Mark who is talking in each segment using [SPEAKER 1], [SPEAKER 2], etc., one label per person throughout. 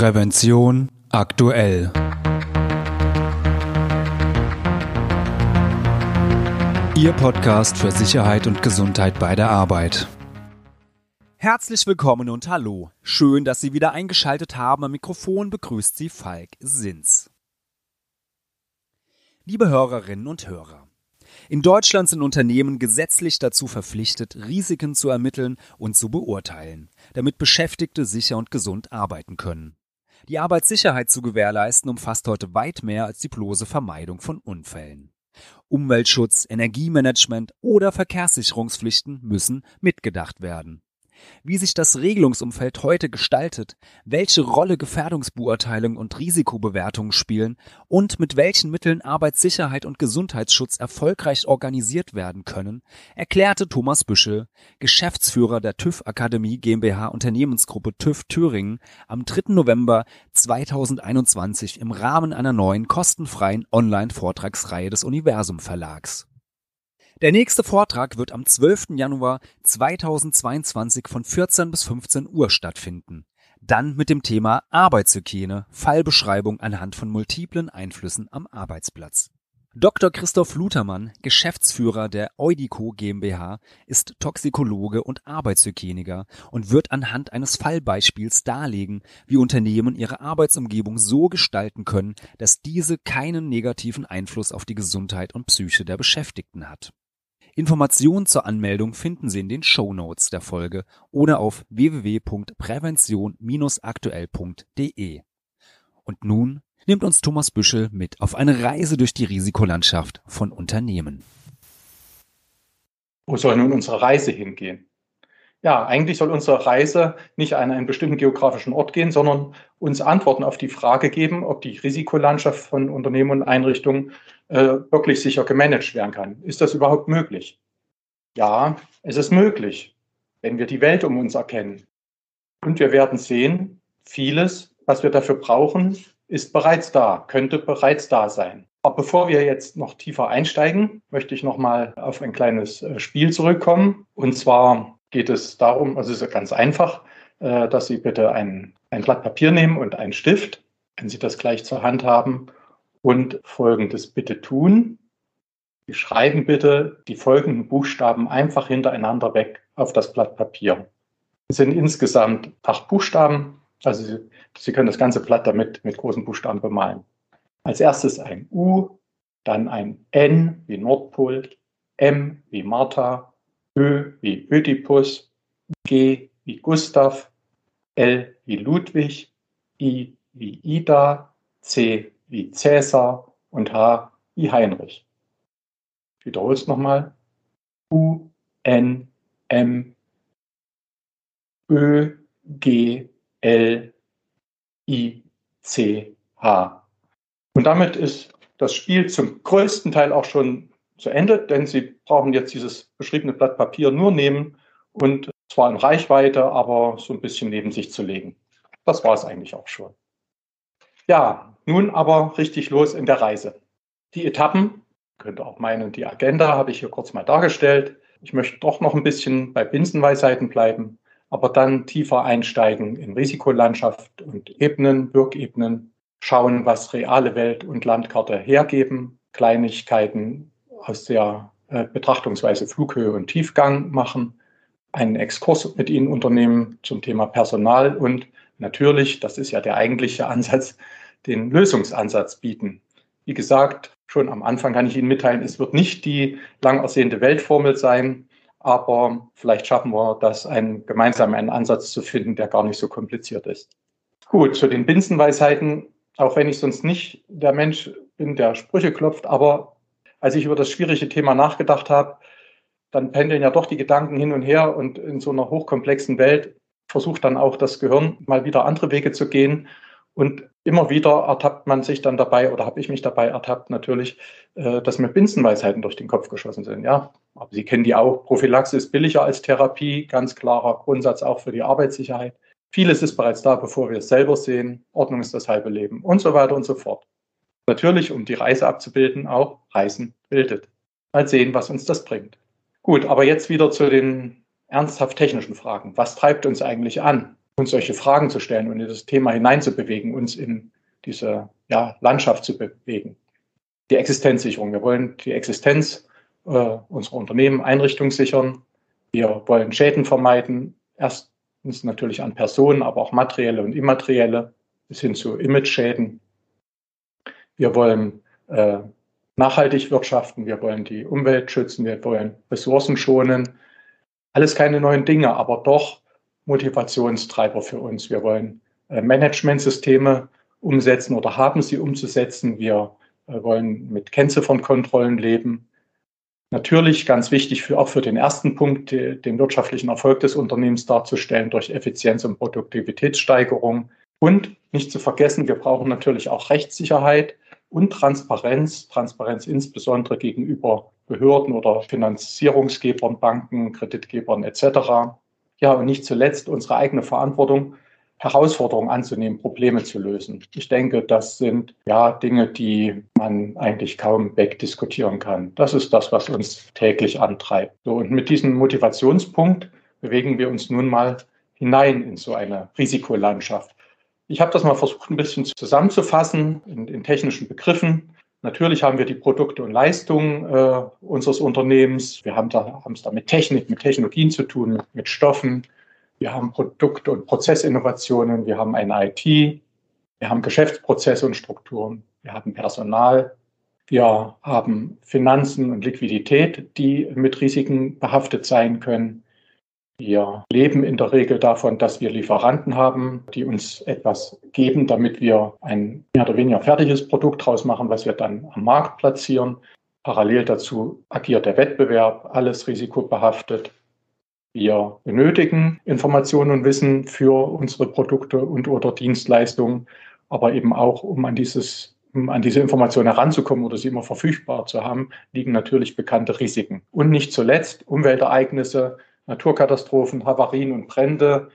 [SPEAKER 1] Prävention aktuell. Ihr Podcast für Sicherheit und Gesundheit bei der Arbeit.
[SPEAKER 2] Herzlich willkommen und hallo. Schön, dass Sie wieder eingeschaltet haben. Am Mikrofon begrüßt Sie Falk Sins. Liebe Hörerinnen und Hörer. In Deutschland sind Unternehmen gesetzlich dazu verpflichtet, Risiken zu ermitteln und zu beurteilen, damit Beschäftigte sicher und gesund arbeiten können. Die Arbeitssicherheit zu gewährleisten umfasst heute weit mehr als die bloße Vermeidung von Unfällen. Umweltschutz, Energiemanagement oder Verkehrssicherungspflichten müssen mitgedacht werden wie sich das Regelungsumfeld heute gestaltet, welche Rolle Gefährdungsbeurteilung und Risikobewertungen spielen und mit welchen Mitteln Arbeitssicherheit und Gesundheitsschutz erfolgreich organisiert werden können, erklärte Thomas Büschel, Geschäftsführer der TÜV Akademie GmbH Unternehmensgruppe TÜV Thüringen am 3. November 2021 im Rahmen einer neuen kostenfreien Online-Vortragsreihe des Universum Verlags. Der nächste Vortrag wird am 12. Januar 2022 von 14 bis 15 Uhr stattfinden. Dann mit dem Thema Arbeitshygiene, Fallbeschreibung anhand von multiplen Einflüssen am Arbeitsplatz. Dr. Christoph Lutermann, Geschäftsführer der Eudico GmbH, ist Toxikologe und Arbeitshygieniker und wird anhand eines Fallbeispiels darlegen, wie Unternehmen ihre Arbeitsumgebung so gestalten können, dass diese keinen negativen Einfluss auf die Gesundheit und Psyche der Beschäftigten hat. Informationen zur Anmeldung finden Sie in den Show Notes der Folge oder auf www.prävention-aktuell.de. Und nun nimmt uns Thomas Büschel mit auf eine Reise durch die Risikolandschaft von Unternehmen.
[SPEAKER 3] Wo soll nun unsere Reise hingehen? Ja, eigentlich soll unsere Reise nicht an einen bestimmten geografischen Ort gehen, sondern uns Antworten auf die Frage geben, ob die Risikolandschaft von Unternehmen und Einrichtungen äh, wirklich sicher gemanagt werden kann. Ist das überhaupt möglich? Ja, es ist möglich, wenn wir die Welt um uns erkennen. Und wir werden sehen, vieles, was wir dafür brauchen, ist bereits da, könnte bereits da sein. Aber bevor wir jetzt noch tiefer einsteigen, möchte ich noch mal auf ein kleines äh, Spiel zurückkommen. Und zwar geht es darum, also es ist ganz einfach, äh, dass Sie bitte ein, ein Blatt Papier nehmen und einen Stift, wenn Sie das gleich zur Hand haben, und Folgendes bitte tun. Sie schreiben bitte die folgenden Buchstaben einfach hintereinander weg auf das Blatt Papier. Es sind insgesamt acht Buchstaben, also Sie, Sie können das ganze Blatt damit mit großen Buchstaben bemalen. Als erstes ein U, dann ein N wie Nordpol, M wie Martha, Ö wie Ödipus, G wie Gustav, L wie Ludwig, I wie Ida, C wie Cäsar und H wie Heinrich. Ich wiederhole es nochmal. U, N, M, Ö, G, L, I, C, H. Und damit ist das Spiel zum größten Teil auch schon zu Ende, denn Sie brauchen jetzt dieses beschriebene Blatt Papier nur nehmen und zwar in Reichweite, aber so ein bisschen neben sich zu legen. Das war es eigentlich auch schon. Ja, nun aber richtig los in der Reise. Die Etappen, könnte auch meinen, die Agenda habe ich hier kurz mal dargestellt. Ich möchte doch noch ein bisschen bei Binsenweisheiten bleiben, aber dann tiefer einsteigen in Risikolandschaft und Ebenen, Wirkebenen, schauen, was reale Welt und Landkarte hergeben, Kleinigkeiten aus der äh, Betrachtungsweise Flughöhe und Tiefgang machen, einen Exkurs mit Ihnen unternehmen zum Thema Personal und natürlich, das ist ja der eigentliche Ansatz, den Lösungsansatz bieten. Wie gesagt, schon am Anfang kann ich Ihnen mitteilen, es wird nicht die lang ersehnte Weltformel sein, aber vielleicht schaffen wir das, einen gemeinsamen einen Ansatz zu finden, der gar nicht so kompliziert ist. Gut, zu den Binsenweisheiten, auch wenn ich sonst nicht der Mensch bin, der Sprüche klopft, aber als ich über das schwierige Thema nachgedacht habe, dann pendeln ja doch die Gedanken hin und her und in so einer hochkomplexen Welt versucht dann auch das Gehirn mal wieder andere Wege zu gehen. Und immer wieder ertappt man sich dann dabei, oder habe ich mich dabei ertappt natürlich, äh, dass mir Binsenweisheiten durch den Kopf geschossen sind. Ja, aber Sie kennen die auch. Prophylaxe ist billiger als Therapie, ganz klarer Grundsatz auch für die Arbeitssicherheit. Vieles ist bereits da, bevor wir es selber sehen. Ordnung ist das halbe Leben und so weiter und so fort. Natürlich, um die Reise abzubilden, auch Reisen bildet. Mal sehen, was uns das bringt. Gut, aber jetzt wieder zu den ernsthaft technischen Fragen. Was treibt uns eigentlich an? Uns solche Fragen zu stellen und in das Thema hineinzubewegen, uns in diese ja, Landschaft zu bewegen. Die Existenzsicherung. Wir wollen die Existenz äh, unserer Unternehmen, Einrichtungen sichern. Wir wollen Schäden vermeiden. Erstens natürlich an Personen, aber auch materielle und immaterielle bis hin zu Image-Schäden. Wir wollen äh, nachhaltig wirtschaften. Wir wollen die Umwelt schützen. Wir wollen Ressourcen schonen. Alles keine neuen Dinge, aber doch Motivationstreiber für uns. Wir wollen äh, Managementsysteme umsetzen oder haben sie umzusetzen. Wir äh, wollen mit Kennziffernkontrollen leben. Natürlich ganz wichtig für, auch für den ersten Punkt, den wirtschaftlichen Erfolg des Unternehmens darzustellen durch Effizienz und Produktivitätssteigerung. Und nicht zu vergessen, wir brauchen natürlich auch Rechtssicherheit und Transparenz. Transparenz insbesondere gegenüber Behörden oder Finanzierungsgebern, Banken, Kreditgebern etc. Ja, und nicht zuletzt unsere eigene Verantwortung, Herausforderungen anzunehmen, Probleme zu lösen. Ich denke, das sind ja Dinge, die man eigentlich kaum wegdiskutieren kann. Das ist das, was uns täglich antreibt. So, und mit diesem Motivationspunkt bewegen wir uns nun mal hinein in so eine Risikolandschaft. Ich habe das mal versucht, ein bisschen zusammenzufassen in, in technischen Begriffen. Natürlich haben wir die Produkte und Leistungen äh, unseres Unternehmens. Wir haben, da, haben es da mit Technik, mit Technologien zu tun, mit, Stoffen. Wir haben Produkt- und Prozessinnovationen. Wir haben eine IT. Wir haben Geschäftsprozesse und Strukturen. Wir haben Personal. Wir haben Finanzen und Liquidität, die mit Risiken behaftet sein können. Wir leben in der Regel davon, dass wir Lieferanten haben, die uns etwas geben, damit wir ein mehr oder weniger fertiges Produkt draus machen, was wir dann am Markt platzieren. Parallel dazu agiert der Wettbewerb, alles risikobehaftet. Wir benötigen Informationen und Wissen für unsere Produkte und oder Dienstleistungen, aber eben auch, um an dieses um an diese Informationen heranzukommen oder sie immer verfügbar zu haben, liegen natürlich bekannte Risiken. Und nicht zuletzt Umweltereignisse, Naturkatastrophen, Havarien und Brände,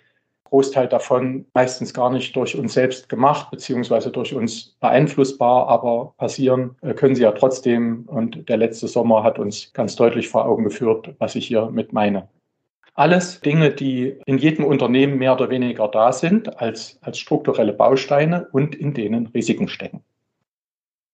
[SPEAKER 3] Großteil davon meistens gar nicht durch uns selbst gemacht, beziehungsweise durch uns beeinflussbar, aber passieren äh, können sie ja trotzdem. Und der letzte Sommer hat uns ganz deutlich vor Augen geführt, was ich hier mit meine. Alles Dinge, die in jedem Unternehmen mehr oder weniger da sind, als, als strukturelle Bausteine und in denen Risiken stecken.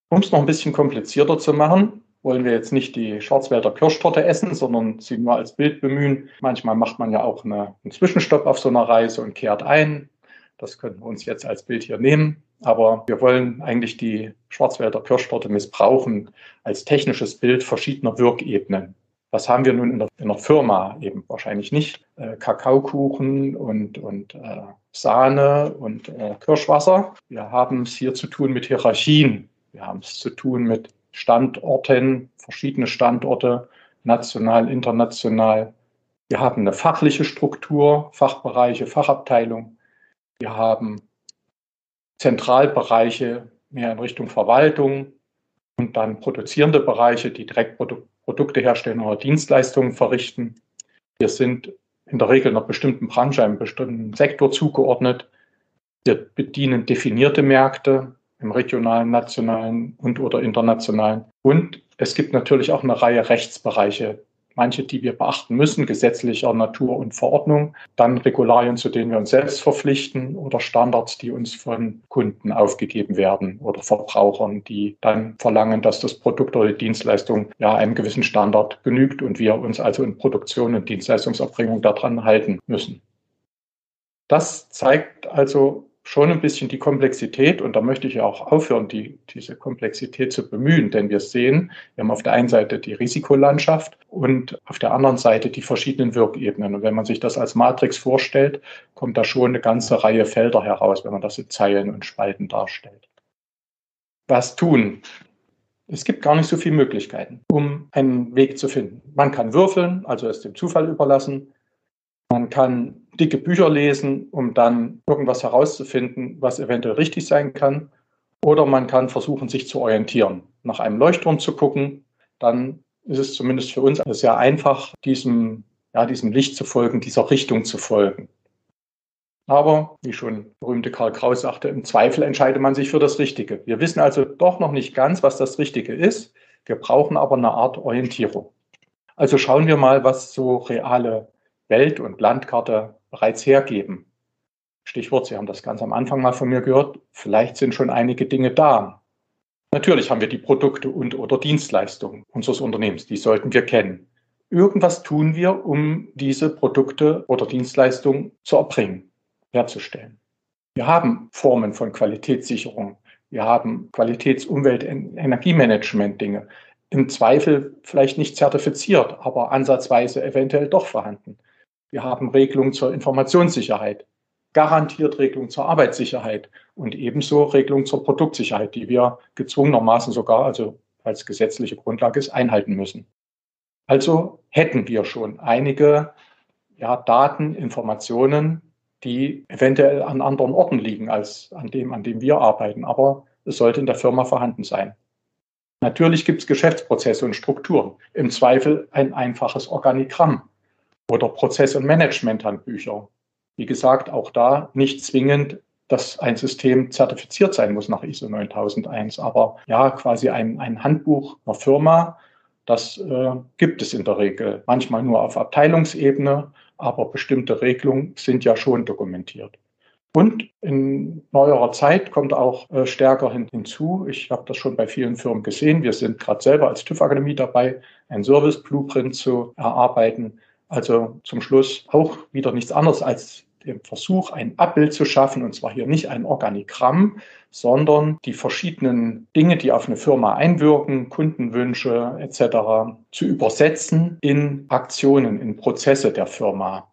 [SPEAKER 3] Um es noch ein bisschen komplizierter zu machen, wollen wir jetzt nicht die Schwarzwälder Kirschtorte essen, sondern sie nur als Bild bemühen. Manchmal macht man ja auch eine, einen Zwischenstopp auf so einer Reise und kehrt ein. Das können wir uns jetzt als Bild hier nehmen. Aber wir wollen eigentlich die Schwarzwälder Kirschtorte missbrauchen als technisches Bild verschiedener Wirkebenen. Was haben wir nun in der, in der Firma? Eben wahrscheinlich nicht äh, Kakaokuchen und, und äh, Sahne und äh, Kirschwasser. Wir haben es hier zu tun mit Hierarchien. Wir haben es zu tun mit Standorten, verschiedene Standorte, national, international. Wir haben eine fachliche Struktur, Fachbereiche, Fachabteilung. Wir haben Zentralbereiche mehr in Richtung Verwaltung und dann produzierende Bereiche, die direkt Produ Produkte herstellen oder Dienstleistungen verrichten. Wir sind in der Regel einer bestimmten Branche, einem bestimmten Sektor zugeordnet. Wir bedienen definierte Märkte, im regionalen, nationalen und oder internationalen. Und es gibt natürlich auch eine Reihe Rechtsbereiche, manche, die wir beachten müssen, gesetzlicher Natur und Verordnung, dann Regularien, zu denen wir uns selbst verpflichten oder Standards, die uns von Kunden aufgegeben werden oder Verbrauchern, die dann verlangen, dass das Produkt oder die Dienstleistung ja einem gewissen Standard genügt und wir uns also in Produktion und Dienstleistungserbringung daran halten müssen. Das zeigt also schon ein bisschen die Komplexität und da möchte ich ja auch aufhören, die, diese Komplexität zu bemühen, denn wir sehen, wir haben auf der einen Seite die Risikolandschaft und auf der anderen Seite die verschiedenen Wirkebenen. Und wenn man sich das als Matrix vorstellt, kommt da schon eine ganze Reihe Felder heraus, wenn man das in Zeilen und Spalten darstellt. Was tun? Es gibt gar nicht so viele Möglichkeiten, um einen Weg zu finden. Man kann würfeln, also es dem Zufall überlassen. Man kann dicke Bücher lesen, um dann irgendwas herauszufinden, was eventuell richtig sein kann. Oder man kann versuchen, sich zu orientieren, nach einem Leuchtturm zu gucken. Dann ist es zumindest für uns sehr einfach, diesem, ja, diesem Licht zu folgen, dieser Richtung zu folgen. Aber, wie schon berühmte Karl Kraus sagte, im Zweifel entscheidet man sich für das Richtige. Wir wissen also doch noch nicht ganz, was das Richtige ist. Wir brauchen aber eine Art Orientierung. Also schauen wir mal, was so reale Welt- und Landkarte bereits hergeben. Stichwort, Sie haben das ganz am Anfang mal von mir gehört, vielleicht sind schon einige Dinge da. Natürlich haben wir die Produkte und oder Dienstleistungen unseres Unternehmens, die sollten wir kennen. Irgendwas tun wir, um diese Produkte oder Dienstleistungen zu erbringen, herzustellen. Wir haben Formen von Qualitätssicherung. Wir haben Qualitäts-, Umwelt-, Energiemanagement-Dinge. Im Zweifel vielleicht nicht zertifiziert, aber ansatzweise eventuell doch vorhanden. Wir haben Regelungen zur Informationssicherheit, garantiert Regelungen zur Arbeitssicherheit und ebenso Regelungen zur Produktsicherheit, die wir gezwungenermaßen sogar, also als gesetzliche Grundlage ist, einhalten müssen. Also hätten wir schon einige ja, Daten, Informationen, die eventuell an anderen Orten liegen als an dem, an dem wir arbeiten. Aber es sollte in der Firma vorhanden sein. Natürlich gibt es Geschäftsprozesse und Strukturen. Im Zweifel ein einfaches Organigramm oder Prozess- und Managementhandbücher. Wie gesagt, auch da nicht zwingend, dass ein System zertifiziert sein muss nach ISO 9001, aber ja, quasi ein, ein Handbuch einer Firma, das äh, gibt es in der Regel. Manchmal nur auf Abteilungsebene, aber bestimmte Regelungen sind ja schon dokumentiert. Und in neuerer Zeit kommt auch äh, stärker hin, hinzu, ich habe das schon bei vielen Firmen gesehen, wir sind gerade selber als TÜV-Akademie dabei, ein Service-Blueprint zu erarbeiten. Also zum Schluss auch wieder nichts anderes als dem Versuch, ein Abbild zu schaffen, und zwar hier nicht ein Organigramm, sondern die verschiedenen Dinge, die auf eine Firma einwirken, Kundenwünsche etc., zu übersetzen in Aktionen, in Prozesse der Firma.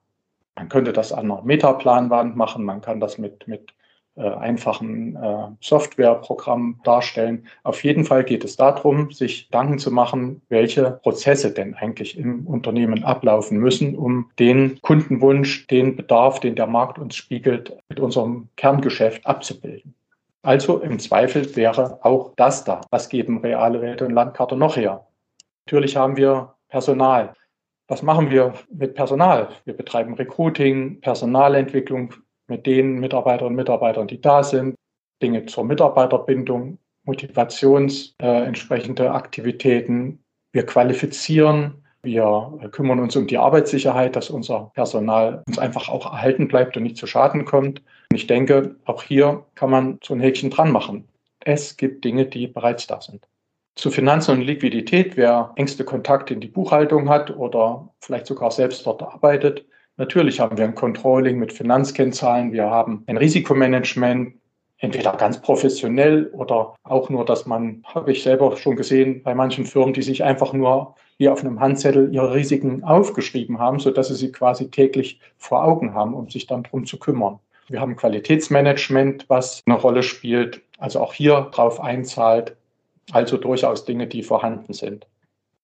[SPEAKER 3] Man könnte das an einer Metaplanwand machen, man kann das mit, mit einfachen äh, Softwareprogrammen darstellen. Auf jeden Fall geht es darum, sich Gedanken zu machen, welche Prozesse denn eigentlich im Unternehmen ablaufen müssen, um den Kundenwunsch, den Bedarf, den der Markt uns spiegelt, mit unserem Kerngeschäft abzubilden. Also im Zweifel wäre auch das da. Was geben reale Welt und Landkarte noch her? Natürlich haben wir Personal. Was machen wir mit Personal? Wir betreiben Recruiting, Personalentwicklung mit den Mitarbeiterinnen und Mitarbeitern, die da sind, Dinge zur Mitarbeiterbindung, Motivations äh, entsprechende Aktivitäten. Wir qualifizieren, wir kümmern uns um die Arbeitssicherheit, dass unser Personal uns einfach auch erhalten bleibt und nicht zu Schaden kommt. Und ich denke, auch hier kann man so ein Häkchen dran machen. Es gibt Dinge, die bereits da sind. Zu Finanzen und Liquidität, wer engste Kontakte in die Buchhaltung hat oder vielleicht sogar selbst dort arbeitet. Natürlich haben wir ein Controlling mit Finanzkennzahlen, wir haben ein Risikomanagement, entweder ganz professionell oder auch nur, dass man, habe ich selber schon gesehen, bei manchen Firmen, die sich einfach nur wie auf einem Handzettel ihre Risiken aufgeschrieben haben, sodass sie sie quasi täglich vor Augen haben, um sich dann drum zu kümmern. Wir haben Qualitätsmanagement, was eine Rolle spielt, also auch hier drauf einzahlt, also durchaus Dinge, die vorhanden sind.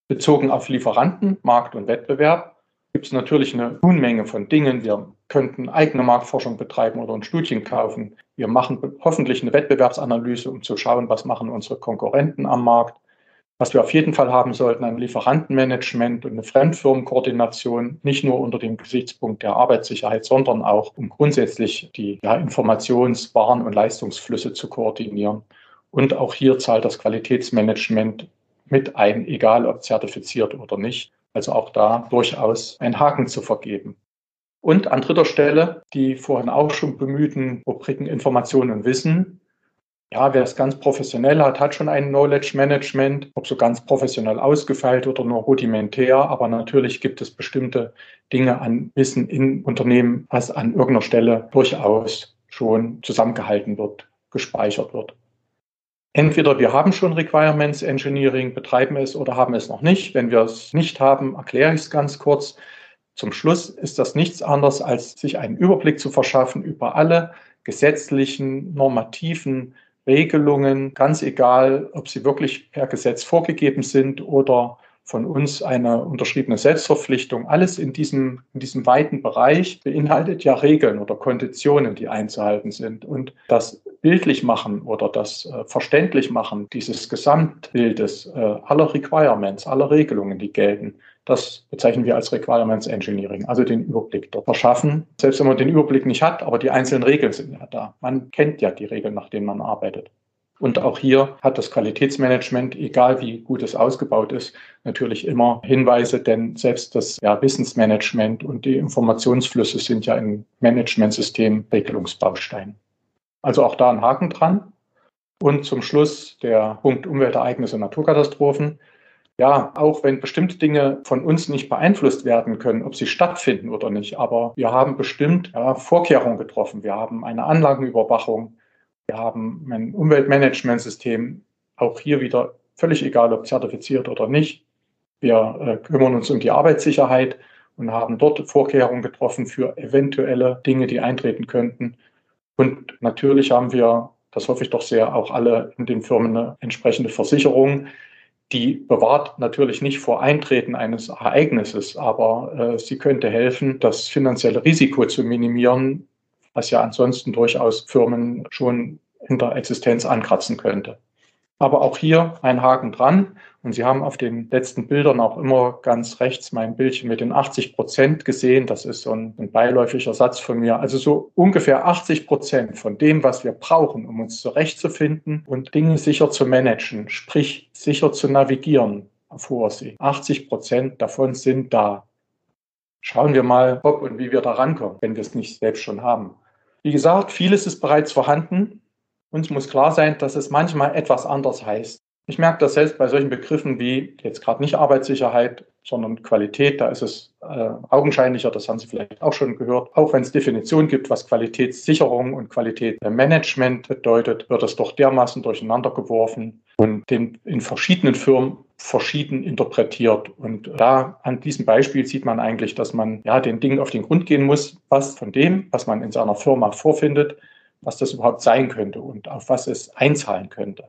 [SPEAKER 3] Bezogen auf Lieferanten, Markt und Wettbewerb gibt es natürlich eine Unmenge von Dingen. Wir könnten eigene Marktforschung betreiben oder uns Studien kaufen. Wir machen hoffentlich eine Wettbewerbsanalyse, um zu schauen, was machen unsere Konkurrenten am Markt. Was wir auf jeden Fall haben sollten, ein Lieferantenmanagement und eine Fremdfirmenkoordination, nicht nur unter dem Gesichtspunkt der Arbeitssicherheit, sondern auch um grundsätzlich die ja, Informations-, Waren- und Leistungsflüsse zu koordinieren. Und auch hier zahlt das Qualitätsmanagement mit ein, egal ob zertifiziert oder nicht. Also auch da durchaus einen Haken zu vergeben. Und an dritter Stelle die vorhin auch schon bemühten Rubriken Information und Wissen. Ja, wer es ganz professionell hat, hat schon ein Knowledge Management, ob so ganz professionell ausgefeilt oder nur rudimentär. Aber natürlich gibt es bestimmte Dinge an Wissen in Unternehmen, was an irgendeiner Stelle durchaus schon zusammengehalten wird, gespeichert wird. Entweder wir haben schon Requirements Engineering, betreiben es oder haben es noch nicht. Wenn wir es nicht haben, erkläre ich es ganz kurz. Zum Schluss ist das nichts anderes, als sich einen Überblick zu verschaffen über alle gesetzlichen, normativen Regelungen, ganz egal, ob sie wirklich per Gesetz vorgegeben sind oder von uns eine unterschriebene Selbstverpflichtung. Alles in diesem, in diesem weiten Bereich beinhaltet ja Regeln oder Konditionen, die einzuhalten sind. Und das bildlich machen oder das äh, verständlich machen dieses Gesamtbildes äh, aller Requirements, aller Regelungen, die gelten, das bezeichnen wir als Requirements Engineering, also den Überblick dort verschaffen. Selbst wenn man den Überblick nicht hat, aber die einzelnen Regeln sind ja da. Man kennt ja die Regeln, nach denen man arbeitet. Und auch hier hat das Qualitätsmanagement, egal wie gut es ausgebaut ist, natürlich immer Hinweise, denn selbst das ja, Wissensmanagement und die Informationsflüsse sind ja im Managementsystem Regelungsbaustein. Also auch da ein Haken dran. Und zum Schluss der Punkt Umweltereignisse und Naturkatastrophen. Ja, auch wenn bestimmte Dinge von uns nicht beeinflusst werden können, ob sie stattfinden oder nicht, aber wir haben bestimmt ja, Vorkehrungen getroffen. Wir haben eine Anlagenüberwachung, wir haben ein Umweltmanagementsystem, auch hier wieder völlig egal, ob zertifiziert oder nicht. Wir äh, kümmern uns um die Arbeitssicherheit und haben dort Vorkehrungen getroffen für eventuelle Dinge, die eintreten könnten. Und natürlich haben wir, das hoffe ich doch sehr, auch alle in den Firmen eine entsprechende Versicherung, die bewahrt natürlich nicht vor Eintreten eines Ereignisses, aber äh, sie könnte helfen, das finanzielle Risiko zu minimieren, was ja ansonsten durchaus Firmen schon in der Existenz ankratzen könnte. Aber auch hier ein Haken dran. Und Sie haben auf den letzten Bildern auch immer ganz rechts mein Bildchen mit den 80 Prozent gesehen. Das ist so ein, ein, beiläufiger Satz von mir. Also so ungefähr 80 Prozent von dem, was wir brauchen, um uns zurechtzufinden und Dinge sicher zu managen, sprich sicher zu navigieren auf hoher See. 80 Prozent davon sind da. Schauen wir mal, ob und wie wir da rankommen, wenn wir es nicht selbst schon haben. Wie gesagt, vieles ist bereits vorhanden. Uns muss klar sein, dass es manchmal etwas anders heißt. Ich merke das selbst bei solchen Begriffen wie jetzt gerade nicht Arbeitssicherheit, sondern Qualität. Da ist es äh, augenscheinlicher, das haben Sie vielleicht auch schon gehört. Auch wenn es Definitionen gibt, was Qualitätssicherung und Qualitätsmanagement bedeutet, wird es doch dermaßen durcheinander geworfen und den, in verschiedenen Firmen verschieden interpretiert. Und da an diesem Beispiel sieht man eigentlich, dass man ja den Dingen auf den Grund gehen muss, was von dem, was man in seiner Firma vorfindet, was das überhaupt sein könnte und auf was es einzahlen könnte.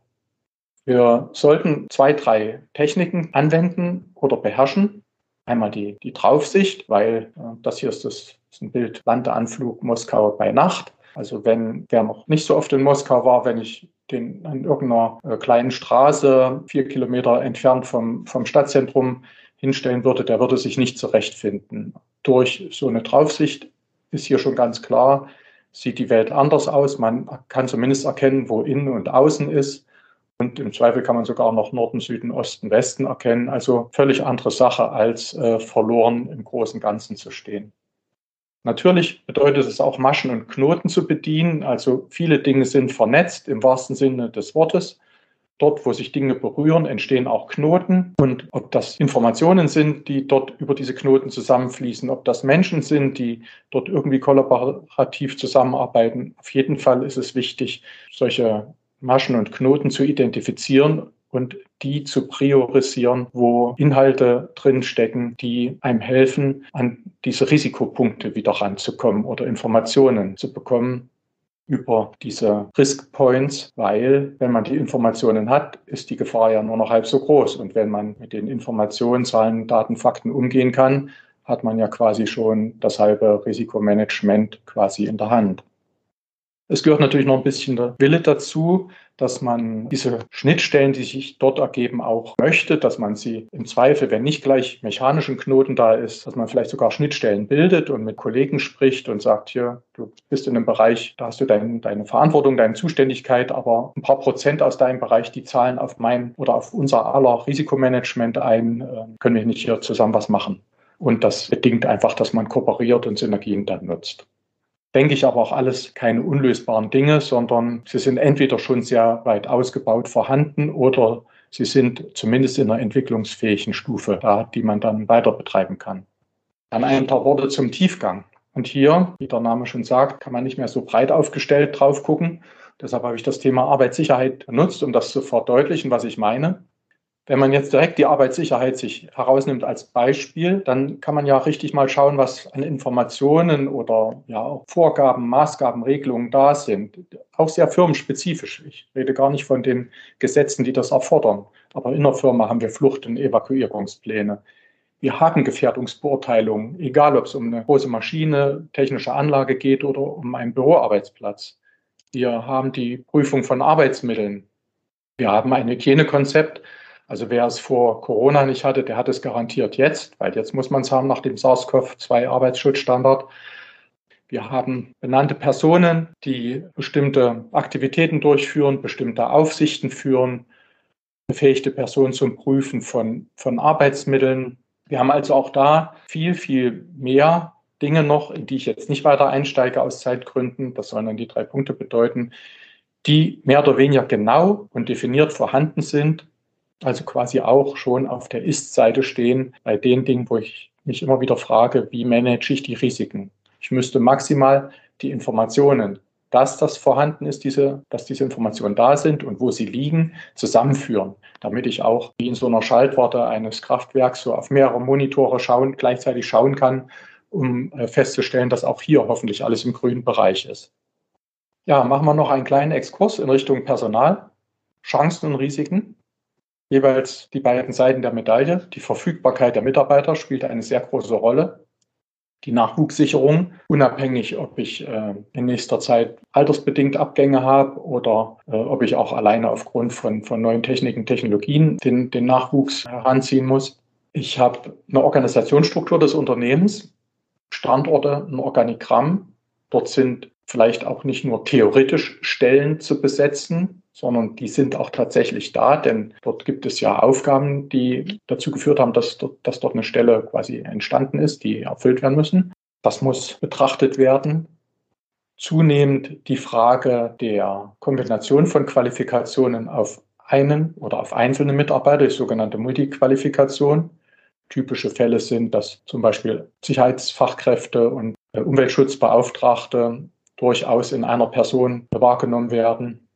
[SPEAKER 3] Wir sollten zwei, drei Techniken anwenden oder beherrschen. Einmal die, die Draufsicht, weil äh, das hier ist, das ist ein Bild Landeanflug Moskau bei Nacht. Also wenn wer noch nicht so oft in Moskau war, wenn ich den an irgendeiner äh, kleinen Straße vier Kilometer entfernt vom, vom Stadtzentrum hinstellen würde, der würde sich nicht zurechtfinden. Durch so eine Draufsicht ist hier schon ganz klar, sieht die Welt anders aus. Man kann zumindest erkennen, wo innen und außen ist. Und im Zweifel kann man sogar noch Norden, Süden, Osten, Westen erkennen. Also völlig andere Sache, als äh, verloren im großen Ganzen zu stehen. Natürlich bedeutet es auch Maschen und Knoten zu bedienen. Also viele Dinge sind vernetzt im wahrsten Sinne des Wortes. Dort, wo sich Dinge berühren, entstehen auch Knoten. Und ob das Informationen sind, die dort über diese Knoten zusammenfließen, ob das Menschen sind, die dort irgendwie kollaborativ zusammenarbeiten, auf jeden Fall ist es wichtig, solche Maschen und Knoten zu identifizieren und die zu priorisieren, wo Inhalte drinstecken, die einem helfen, an diese Risikopunkte wieder ranzukommen oder Informationen zu bekommen über diese Risk Points, weil wenn man die Informationen hat, ist die Gefahr ja nur noch halb so groß. Und wenn man mit den Informationen, Zahlen, Daten, Fakten umgehen kann, hat man ja quasi schon das halbe Risikomanagement quasi in der Hand. Es gehört natürlich noch ein bisschen der Wille dazu, dass man diese Schnittstellen, die sich dort ergeben, auch möchte, dass man sie im Zweifel, wenn nicht gleich mechanischen Knoten da ist, dass man vielleicht sogar Schnittstellen bildet und mit Kollegen spricht und sagt, hier, du bist in einem Bereich, da hast du dein, deine Verantwortung, deine Zuständigkeit, aber ein paar Prozent aus deinem Bereich, die zahlen auf mein oder auf unser aller Risikomanagement ein, ähm, können wir nicht hier zusammen was machen. Und das bedingt einfach, dass man kooperiert und Synergien dann nutzt denke ich aber auch alles keine unlösbaren Dinge, sondern sie sind entweder schon sehr weit ausgebaut vorhanden oder sie sind zumindest in einer entwicklungsfähigen Stufe da, die man dann weiter betreiben kann. Dann ein paar Worte zum Tiefgang. Und hier, wie der Name schon sagt, kann man nicht mehr so breit aufgestellt drauf gucken. Deshalb habe ich das Thema Arbeitssicherheit benutzt, um das zu verdeutlichen, was ich meine. Wenn man jetzt direkt die Arbeitssicherheit sich herausnimmt als Beispiel, dann kann man ja richtig mal schauen, was an Informationen oder ja auch Vorgaben, Maßgaben, Regelungen da sind. Auch sehr firmenspezifisch. Ich rede gar nicht von den Gesetzen, die das erfordern. Aber in der Firma haben wir Flucht- und Evakuierungspläne. Wir haben Gefährdungsbeurteilungen, egal ob es um eine große Maschine, technische Anlage geht oder um einen Büroarbeitsplatz. Wir haben die Prüfung von Arbeitsmitteln. Wir haben ein Hygienekonzept, also wer es vor Corona nicht hatte, der hat es garantiert jetzt, weil jetzt muss man es haben nach dem SARS-CoV-2 Arbeitsschutzstandard. Wir haben benannte Personen, die bestimmte Aktivitäten durchführen, bestimmte Aufsichten führen, befähigte Personen zum Prüfen von, von Arbeitsmitteln. Wir haben also auch da viel, viel mehr Dinge noch, in die ich jetzt nicht weiter einsteige aus Zeitgründen. Das sollen dann die drei Punkte bedeuten, die mehr oder weniger genau und definiert vorhanden sind, also quasi auch schon auf der Ist-Seite stehen bei den Dingen, wo ich mich immer wieder frage, wie manage ich die Risiken? Ich müsste maximal die Informationen, dass das vorhanden ist, diese, dass diese Informationen da sind und wo sie liegen, zusammenführen, damit ich auch wie in so einer Schaltwarte eines Kraftwerks so auf mehrere Monitore schauen, gleichzeitig schauen kann, um äh, festzustellen, dass auch hier hoffentlich alles im grünen Bereich ist. Ja, machen wir noch einen kleinen Exkurs in Richtung Personal, Chancen und Risiken. Jeweils die beiden Seiten der Medaille. Die Verfügbarkeit der Mitarbeiter spielt eine sehr große Rolle. Die Nachwuchssicherung, unabhängig, ob ich äh, in nächster Zeit altersbedingt Abgänge habe oder äh, ob ich auch alleine aufgrund von, von neuen Techniken, Technologien den, den Nachwuchs heranziehen muss. Ich habe eine Organisationsstruktur des Unternehmens, Standorte, ein Organigramm. Dort sind vielleicht auch nicht nur theoretisch Stellen zu besetzen, sondern die sind auch tatsächlich da, denn dort gibt es ja Aufgaben, die dazu geführt haben, dass dort, dass dort eine Stelle quasi entstanden ist, die erfüllt werden müssen. Das muss betrachtet werden. Zunehmend die Frage der Kombination von Qualifikationen auf einen oder auf einzelne Mitarbeiter, die sogenannte Multiqualifikation. Typische Fälle sind, dass zum Beispiel Sicherheitsfachkräfte und Umweltschutzbeauftragte durchaus in einer Person wahrgenommen werden.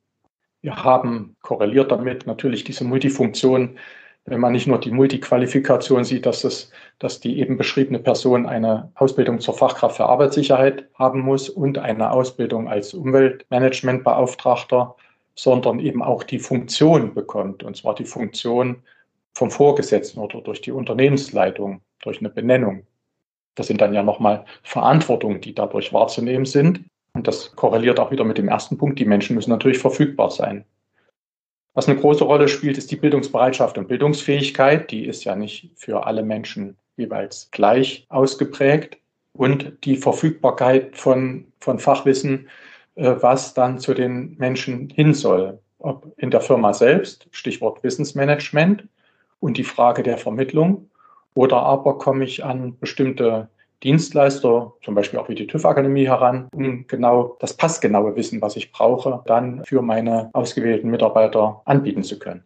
[SPEAKER 3] Wir haben korreliert damit natürlich diese Multifunktion, wenn man nicht nur die Multiqualifikation sieht, dass, es, dass die eben beschriebene Person eine Ausbildung zur Fachkraft für Arbeitssicherheit haben muss und eine Ausbildung als Umweltmanagementbeauftragter, sondern eben auch die Funktion bekommt, und zwar die Funktion vom Vorgesetzten oder durch die Unternehmensleitung, durch eine Benennung. Das sind dann ja nochmal Verantwortungen, die dadurch wahrzunehmen sind. Und das korreliert auch wieder mit dem ersten Punkt. Die Menschen müssen natürlich verfügbar sein. Was eine große Rolle spielt, ist die Bildungsbereitschaft und Bildungsfähigkeit. Die ist ja nicht für alle Menschen jeweils gleich ausgeprägt. Und die Verfügbarkeit von, von Fachwissen, äh, was dann zu den Menschen hin soll. Ob in der Firma selbst, Stichwort Wissensmanagement und die Frage der Vermittlung. Oder aber komme ich an bestimmte Dienstleister, zum Beispiel auch wie die TÜV-Akademie heran, um genau das passgenaue Wissen, was ich brauche, dann für meine ausgewählten Mitarbeiter anbieten zu können.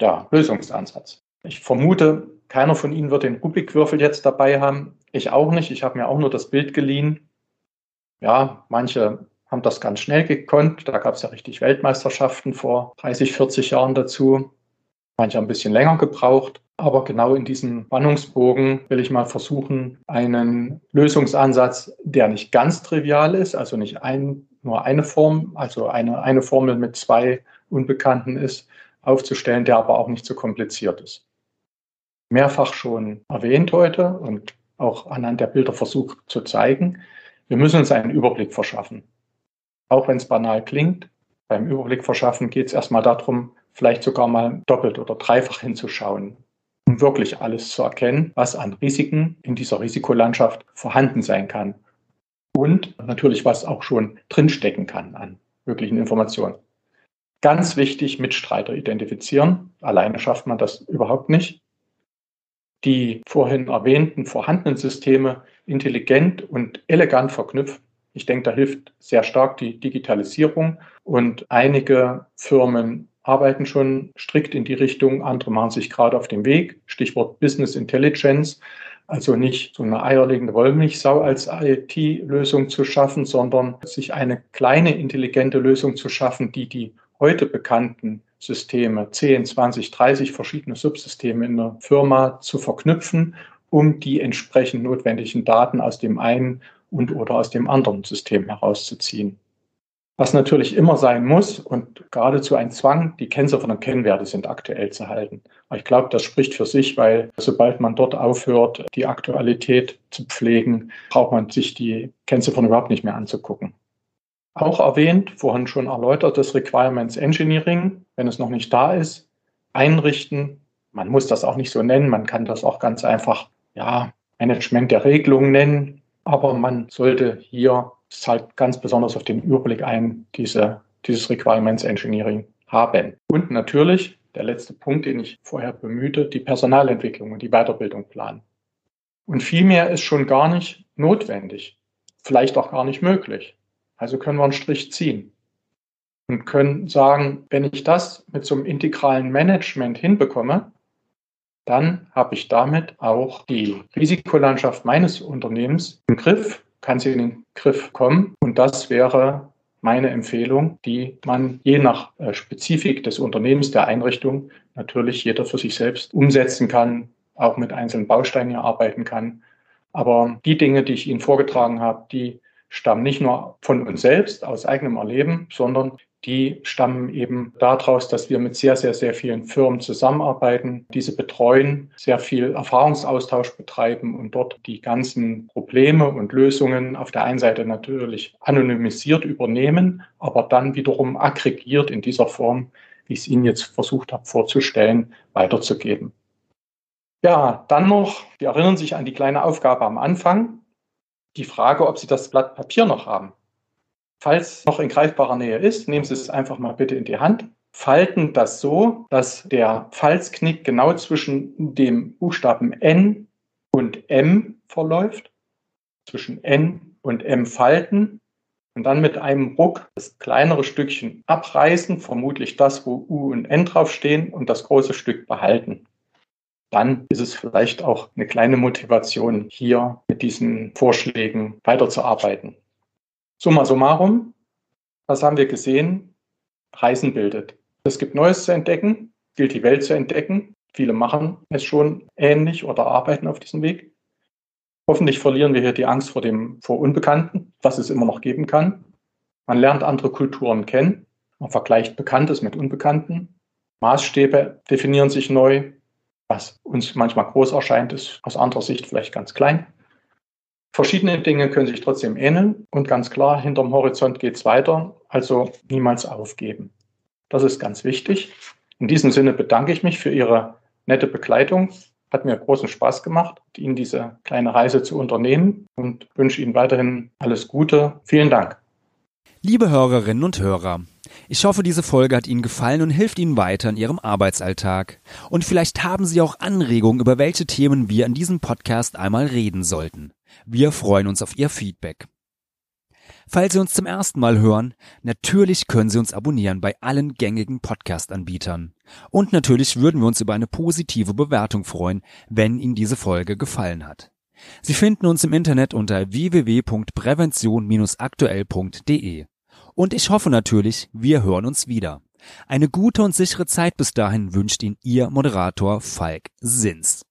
[SPEAKER 3] Ja, Lösungsansatz. Ich vermute, keiner von Ihnen wird den Rubikwürfel jetzt dabei haben. Ich auch nicht. Ich habe mir auch nur das Bild geliehen. Ja, manche haben das ganz schnell gekonnt. Da gab es ja richtig Weltmeisterschaften vor 30, 40 Jahren dazu. Manche haben ein bisschen länger gebraucht. Aber genau in diesem Spannungsbogen will ich mal versuchen, einen Lösungsansatz, der nicht ganz trivial ist, also nicht ein, nur eine Form, also eine, eine Formel mit zwei Unbekannten ist, aufzustellen, der aber auch nicht so kompliziert ist. Mehrfach schon erwähnt heute und auch anhand der Bilder versucht zu zeigen, wir müssen uns einen Überblick verschaffen. Auch wenn es banal klingt, beim Überblick verschaffen geht es erstmal darum, vielleicht sogar mal doppelt oder dreifach hinzuschauen um wirklich alles zu erkennen, was an Risiken in dieser Risikolandschaft vorhanden sein kann. Und natürlich, was auch schon drinstecken kann an möglichen Informationen. Ganz wichtig, Mitstreiter identifizieren. Alleine schafft man das überhaupt nicht. Die vorhin erwähnten vorhandenen Systeme intelligent und elegant verknüpfen. Ich denke, da hilft sehr stark die Digitalisierung und einige Firmen arbeiten schon strikt in die Richtung, andere machen sich gerade auf den Weg. Stichwort Business Intelligence. Also nicht so eine eierlegende Wollmilchsau als IT-Lösung zu schaffen, sondern sich eine kleine intelligente Lösung zu schaffen, die die heute bekannten Systeme, 10, 20, 30 verschiedene Subsysteme in der Firma zu verknüpfen, um die entsprechend notwendigen Daten aus dem einen und oder aus dem anderen System herauszuziehen. Was natürlich immer sein muss und geradezu ein Zwang, die Kennziffern und Kennwerte sind aktuell zu halten. Aber ich glaube, das spricht für sich, weil sobald man dort aufhört, die Aktualität zu pflegen, braucht man sich die Kennziffern überhaupt nicht mehr anzugucken. Auch erwähnt, vorhin schon erläutert, das Requirements Engineering, wenn es noch nicht da ist, einrichten. Man muss das auch nicht so nennen, man kann das auch ganz einfach, ja, Management der Regelung nennen. Aber man sollte hier, zahlt ganz besonders auf den Überblick ein, diese, dieses Requirements Engineering haben. Und natürlich, der letzte Punkt, den ich vorher bemühte, die Personalentwicklung und die Weiterbildung planen. Und viel mehr ist schon gar nicht notwendig, vielleicht auch gar nicht möglich. Also können wir einen Strich ziehen und können sagen, wenn ich das mit so einem integralen Management hinbekomme, dann habe ich damit auch die Risikolandschaft meines Unternehmens im Griff, kann sie in den Griff kommen. Und das wäre meine Empfehlung, die man je nach äh, Spezifik des Unternehmens, der Einrichtung, natürlich jeder für sich selbst umsetzen kann, auch mit einzelnen Bausteinen arbeiten kann. Aber die Dinge, die ich Ihnen vorgetragen habe, die stammen nicht nur von uns selbst aus eigenem Erleben, sondern die stammen eben daraus, dass wir mit sehr, sehr, sehr vielen Firmen zusammenarbeiten, diese betreuen, sehr viel Erfahrungsaustausch betreiben und dort die ganzen Probleme und Lösungen auf der einen Seite natürlich anonymisiert übernehmen, aber dann wiederum aggregiert in dieser Form, wie ich es Ihnen jetzt versucht habe vorzustellen, weiterzugeben. Ja, dann noch, wir erinnern sich an die kleine Aufgabe am Anfang, die Frage, ob Sie das Blatt Papier noch haben. Falls noch in greifbarer Nähe ist, nehmen Sie es einfach mal bitte in die Hand. Falten das so, dass der Falzknick genau zwischen dem Buchstaben N und M verläuft. Zwischen N und M falten und dann mit einem Ruck das kleinere Stückchen abreißen, vermutlich das, wo U und N draufstehen und das große Stück behalten. Dann ist es vielleicht auch eine kleine Motivation, hier mit diesen Vorschlägen weiterzuarbeiten. Summa summarum, was haben wir gesehen? Reisen bildet. Es gibt Neues zu entdecken, gilt die Welt zu entdecken. Viele machen es schon ähnlich oder arbeiten auf diesem Weg. Hoffentlich verlieren wir hier die Angst vor dem, vor Unbekannten, was es immer noch geben kann. Man lernt andere Kulturen kennen. Man vergleicht Bekanntes mit Unbekannten. Maßstäbe definieren sich neu. Was uns manchmal groß erscheint, ist aus anderer Sicht vielleicht ganz klein. Verschiedene Dinge können sich trotzdem ähneln und ganz klar, hinterm Horizont geht es weiter, also niemals aufgeben. Das ist ganz wichtig. In diesem Sinne bedanke ich mich für Ihre nette Begleitung. Hat mir großen Spaß gemacht, Ihnen diese kleine Reise zu unternehmen und wünsche Ihnen weiterhin alles Gute. Vielen Dank.
[SPEAKER 2] Liebe Hörerinnen und Hörer, ich hoffe, diese Folge hat Ihnen gefallen und hilft Ihnen weiter in Ihrem Arbeitsalltag. Und vielleicht haben Sie auch Anregungen, über welche Themen wir in diesem Podcast einmal reden sollten. Wir freuen uns auf Ihr Feedback. Falls Sie uns zum ersten Mal hören, natürlich können Sie uns abonnieren bei allen gängigen Podcast-Anbietern. Und natürlich würden wir uns über eine positive Bewertung freuen, wenn Ihnen diese Folge gefallen hat. Sie finden uns im Internet unter www.prävention-aktuell.de. Und ich hoffe natürlich, wir hören uns wieder. Eine gute und sichere Zeit bis dahin wünscht Ihnen Ihr Moderator Falk Sins.